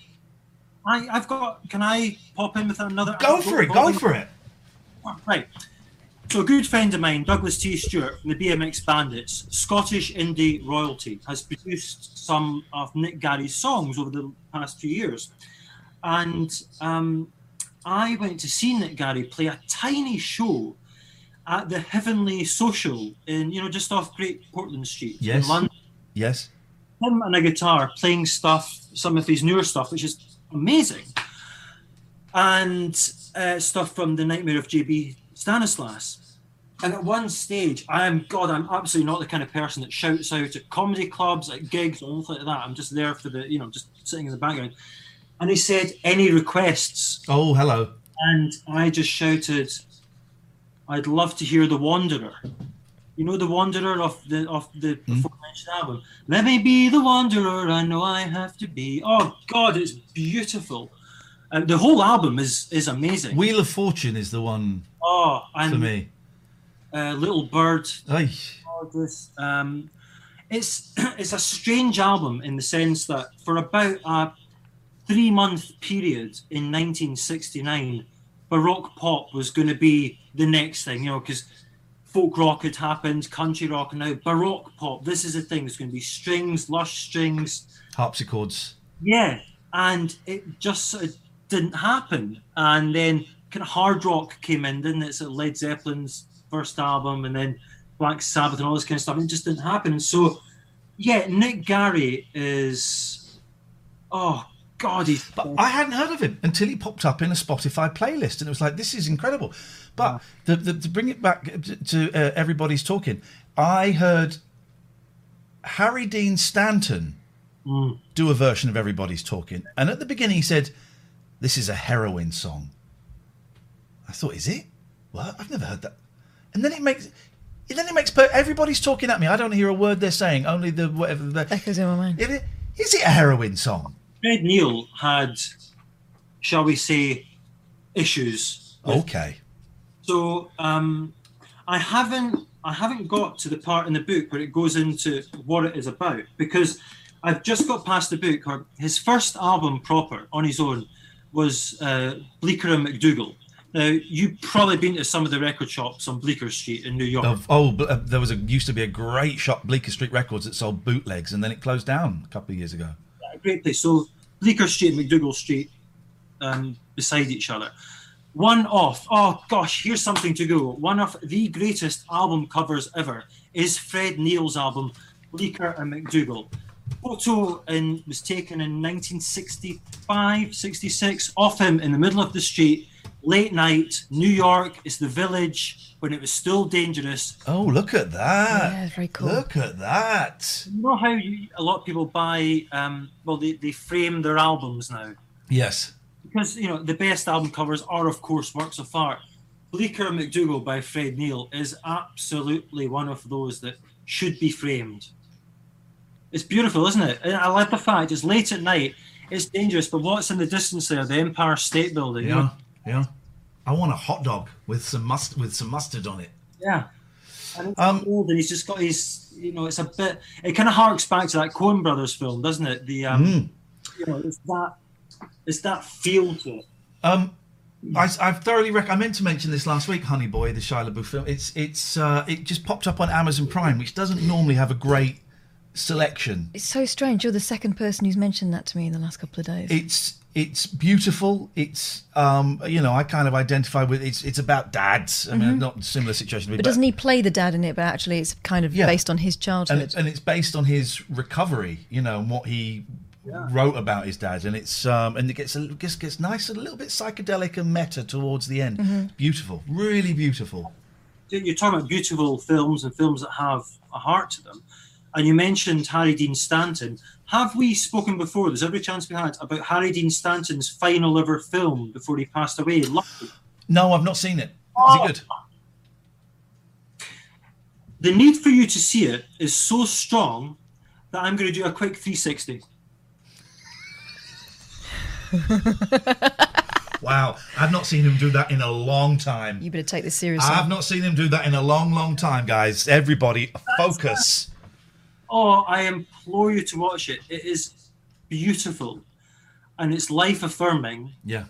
I, I've got. Can I pop in with another? Go for it. Go for it. Right. So a good friend of mine, Douglas T. Stewart from the BMX Bandits, Scottish indie royalty, has produced some of Nick Garrie's songs over the past few years. And um, I went to see Nick Garrie play a tiny show at the Heavenly Social in, you know, just off Great Portland Street Yes. in London. Yes. Him and a guitar playing stuff, some of his newer stuff, which is amazing. And uh, stuff from the Nightmare of JB Stanislas. And at one stage, I am God, I'm absolutely not the kind of person that shouts out at comedy clubs, at gigs, or anything like that. I'm just there for the, you know, just sitting in the background. And he said, "Any requests?" Oh, hello. And I just shouted, "I'd love to hear the Wanderer." You know the Wanderer of the of the aforementioned album. Let me be the Wanderer. I know I have to be. Oh God, it's beautiful. Uh, the whole album is is amazing. Wheel of Fortune is the one oh, for and me. uh, Little Bird. Ay. gorgeous. Um, it's it's a strange album in the sense that for about a three month period in 1969, Baroque pop was going to be the next thing, you know, because folk rock had happened, country rock, and now Baroque pop. This is the thing. It's going to be strings, lush strings. Harpsichords. Yeah, and it just sort of didn't happen. And then kind of hard rock came in, didn't it? So Led Zeppelin's first album, and then Black Sabbath and all this kind of stuff. It just didn't happen. So, yeah, Nick Garrie is, oh God, he's. But I hadn't heard of him until he popped up in a Spotify playlist, and it was like, this is incredible. But the, the, to bring it back to, to uh, everybody's talking, I heard Harry Dean Stanton do a version of Everybody's Talking, and at the beginning he said, "This is a heroin song." I thought, "Is it? What? I've never heard that." And then it makes. And then it makes per- everybody's talking at me. I don't hear a word they're saying. Only the whatever. The, Echoes in my mind. Is it- is it a heroin song? Fred Neil had, shall we say, issues. Okay. So um, I haven't I haven't got to the part in the book where it goes into what it is about because I've just got past the book. Or his first album proper on his own was uh, Bleecker and MacDougal. Now you've probably been to some of the record shops on Bleecker Street in New York. Oh, uh, there was a used to be a great shop, Bleecker Street Records, that sold bootlegs, and then it closed down a couple of years ago. Great place. So Bleecker Street and MacDougal Street um, beside each other. One off. Oh gosh, here's something to go. One of the greatest album covers ever is Fred Neil's album Bleecker and MacDougal. photo in, was taken in 1965, 66 of him in the middle of the street, late night, New York. It's the village when it was still dangerous. Oh, look at that. Yeah, very cool. Look at that. You know how you, a lot of people buy, um, well, they, they frame their albums now. Yes. Because, you know, the best album covers are, of course, works of art. Bleecker MacDougal by Fred Neil is absolutely one of those that should be framed. It's beautiful, isn't it? And I like the fact it's late at night, it's dangerous, but what's in the distance there? The Empire State Building. you know? Yeah. I want a hot dog with some must with some mustard on it. Yeah. And Um, old and he's just got his, you know, it's a bit, it kind of harks back to that Coen Brothers film, doesn't it? The, um, Mm. you know, it's that, it's that feel to it. Um, I, I've thoroughly rec- I meant to mention this last week, Honey Boy, the Shia LaBeouf film. It's it's uh, it just popped up on Amazon Prime, which doesn't normally have a great selection. It's so strange. You're the second person who's mentioned that to me in the last couple of days. It's it's beautiful. It's um, you know I kind of identify with it's it's about dads. I mean, not a similar situation, to me, but doesn't he play the dad in it? But actually, it's kind of Yeah. based on his childhood. and it's, and it's based on his recovery, you know, and what he wrote about his dad, and it's um, and it gets a, gets gets nice and a little bit psychedelic and meta towards the end. Mm-hmm. Beautiful, really beautiful. you're talking about beautiful films and films that have a heart to them. And you mentioned Harry Dean Stanton. Have we spoken before? There's every chance we had about Harry Dean Stanton's final ever film before he passed away. No, I've not seen it. Is Oh. it good? The need for you to see it is so strong that I'm going to do a quick 360. Wow, I've not seen him do that in a long time. you better take this seriously. I've not seen him do that in a long, long time, guys. Everybody, focus. Oh, I implore you to watch it. It is beautiful and it's life affirming. Yeah.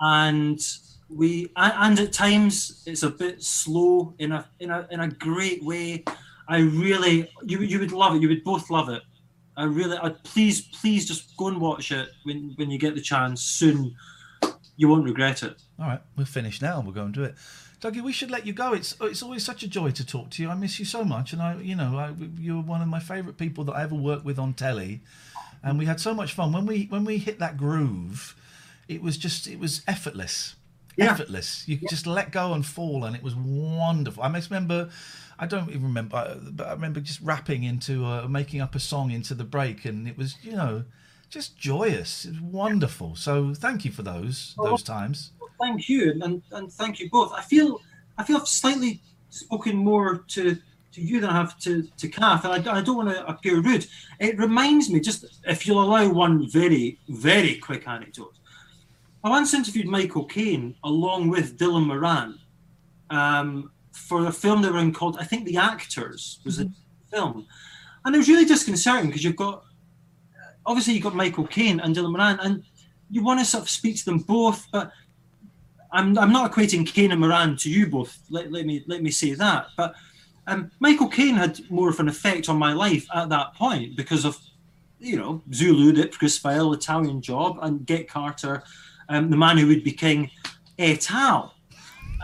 and we and, and at times it's a bit slow in a in a in a great way. I really you you would love it. You would both love it. I really I please please just go and watch it when when you get the chance soon. You won't regret it. All right, we're finished now. We'll go and do it. Dougie, we should let you go. It's it's always such a joy to talk to you. I miss you so much, and I, you know, I, you're one of my favourite people that I ever worked with on telly, and we had so much fun when we when we hit that groove. It was just it was effortless, Yeah. effortless. You could just let go and fall, and it was wonderful. I just remember. I don't even remember, but I remember just rapping into uh, making up a song into the break, and it was you know just joyous. It was wonderful. So thank you for those those times. Thank you and, and, thank you both. I feel I feel I've slightly spoken more to to you than I have to to Kath, and I, I don't want to appear rude. It reminds me, just if you'll allow one very very quick anecdote. I once interviewed Michael Caine along with Dylan Moran um, for a film they were in called I think The Actors was the film, and it was really disconcerting because you've got obviously you've got Michael Caine and Dylan Moran, and you want to sort of speak to them both, but I'm, I'm not equating Caine and Moran to you both. Let, let me let me say that. But um, Michael Caine had more of an effect on my life at that point because of you know Zulu, Ipcress File, Italian Job, and Get Carter, um, the man who would be king, et al.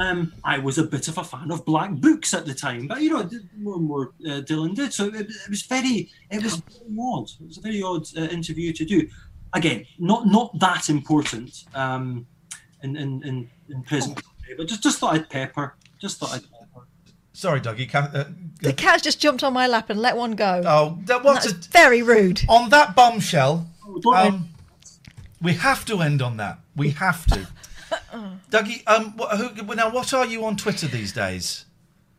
Um, I was a bit of a fan of black books at the time, but you know, more and more uh, Dylan did. So it, it was very, it was very odd. It was a very odd uh, interview to do. Again, not not that important um, in, in in in present, day, but just just thought I'd pepper. Just thought I'd pepper. Sorry, Dougie. Ca- uh, the cat's just jumped on my lap and let one go. oh, that was That's very rude. on that bombshell. don't Um, we have to end on that. We have to. Dougie, um, who, now what are you on Twitter these days?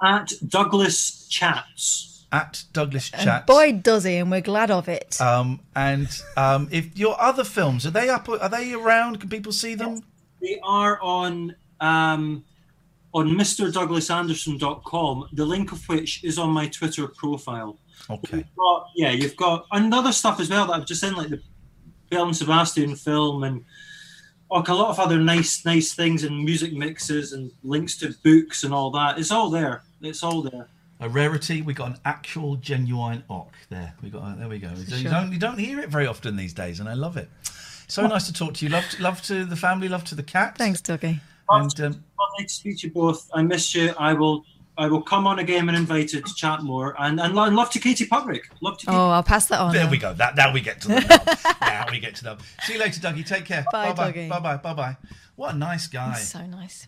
At Douglas Chats. At Douglas And boy, does he, and we're glad of it. Um, and um, if your other films are they up? Are they around? Can people see them? They are on um, on MrDouglasanderson.com, the link of which is on my Twitter profile. Okay. You've got, yeah, you've got another stuff as well that I've just in, like the Belle and Sebastian film and like a lot of other nice, nice things and music mixes and links to books and all that. It's all there. It's all there. A rarity. We got an actual genuine ock there. We got. There we go. You Sure. don't you don't hear it very often these days, and I love it. So nice to talk to you. Love to, love to the family. Love to the cat. Thanks, Dougie. And um, Lovely to speak to you both. I miss you. I will I will come on again when invited to chat more. And and, love to Katie Puckrick. Love to. Katie. Oh, I'll pass that on. There now. we go. That now we get to them. now we get to them. See you later, Dougie. Take care. Bye, bye. Dougie. Bye bye. Bye bye. What a nice guy. So nice.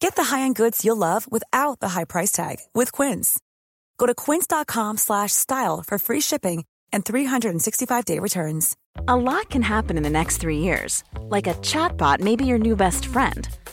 Get the high-end goods you'll love without the high price tag with Quince. Go to quince.com slash style for free shipping and 365-day returns. A lot can happen in the next three years. Like a chatbot may be your new best friend.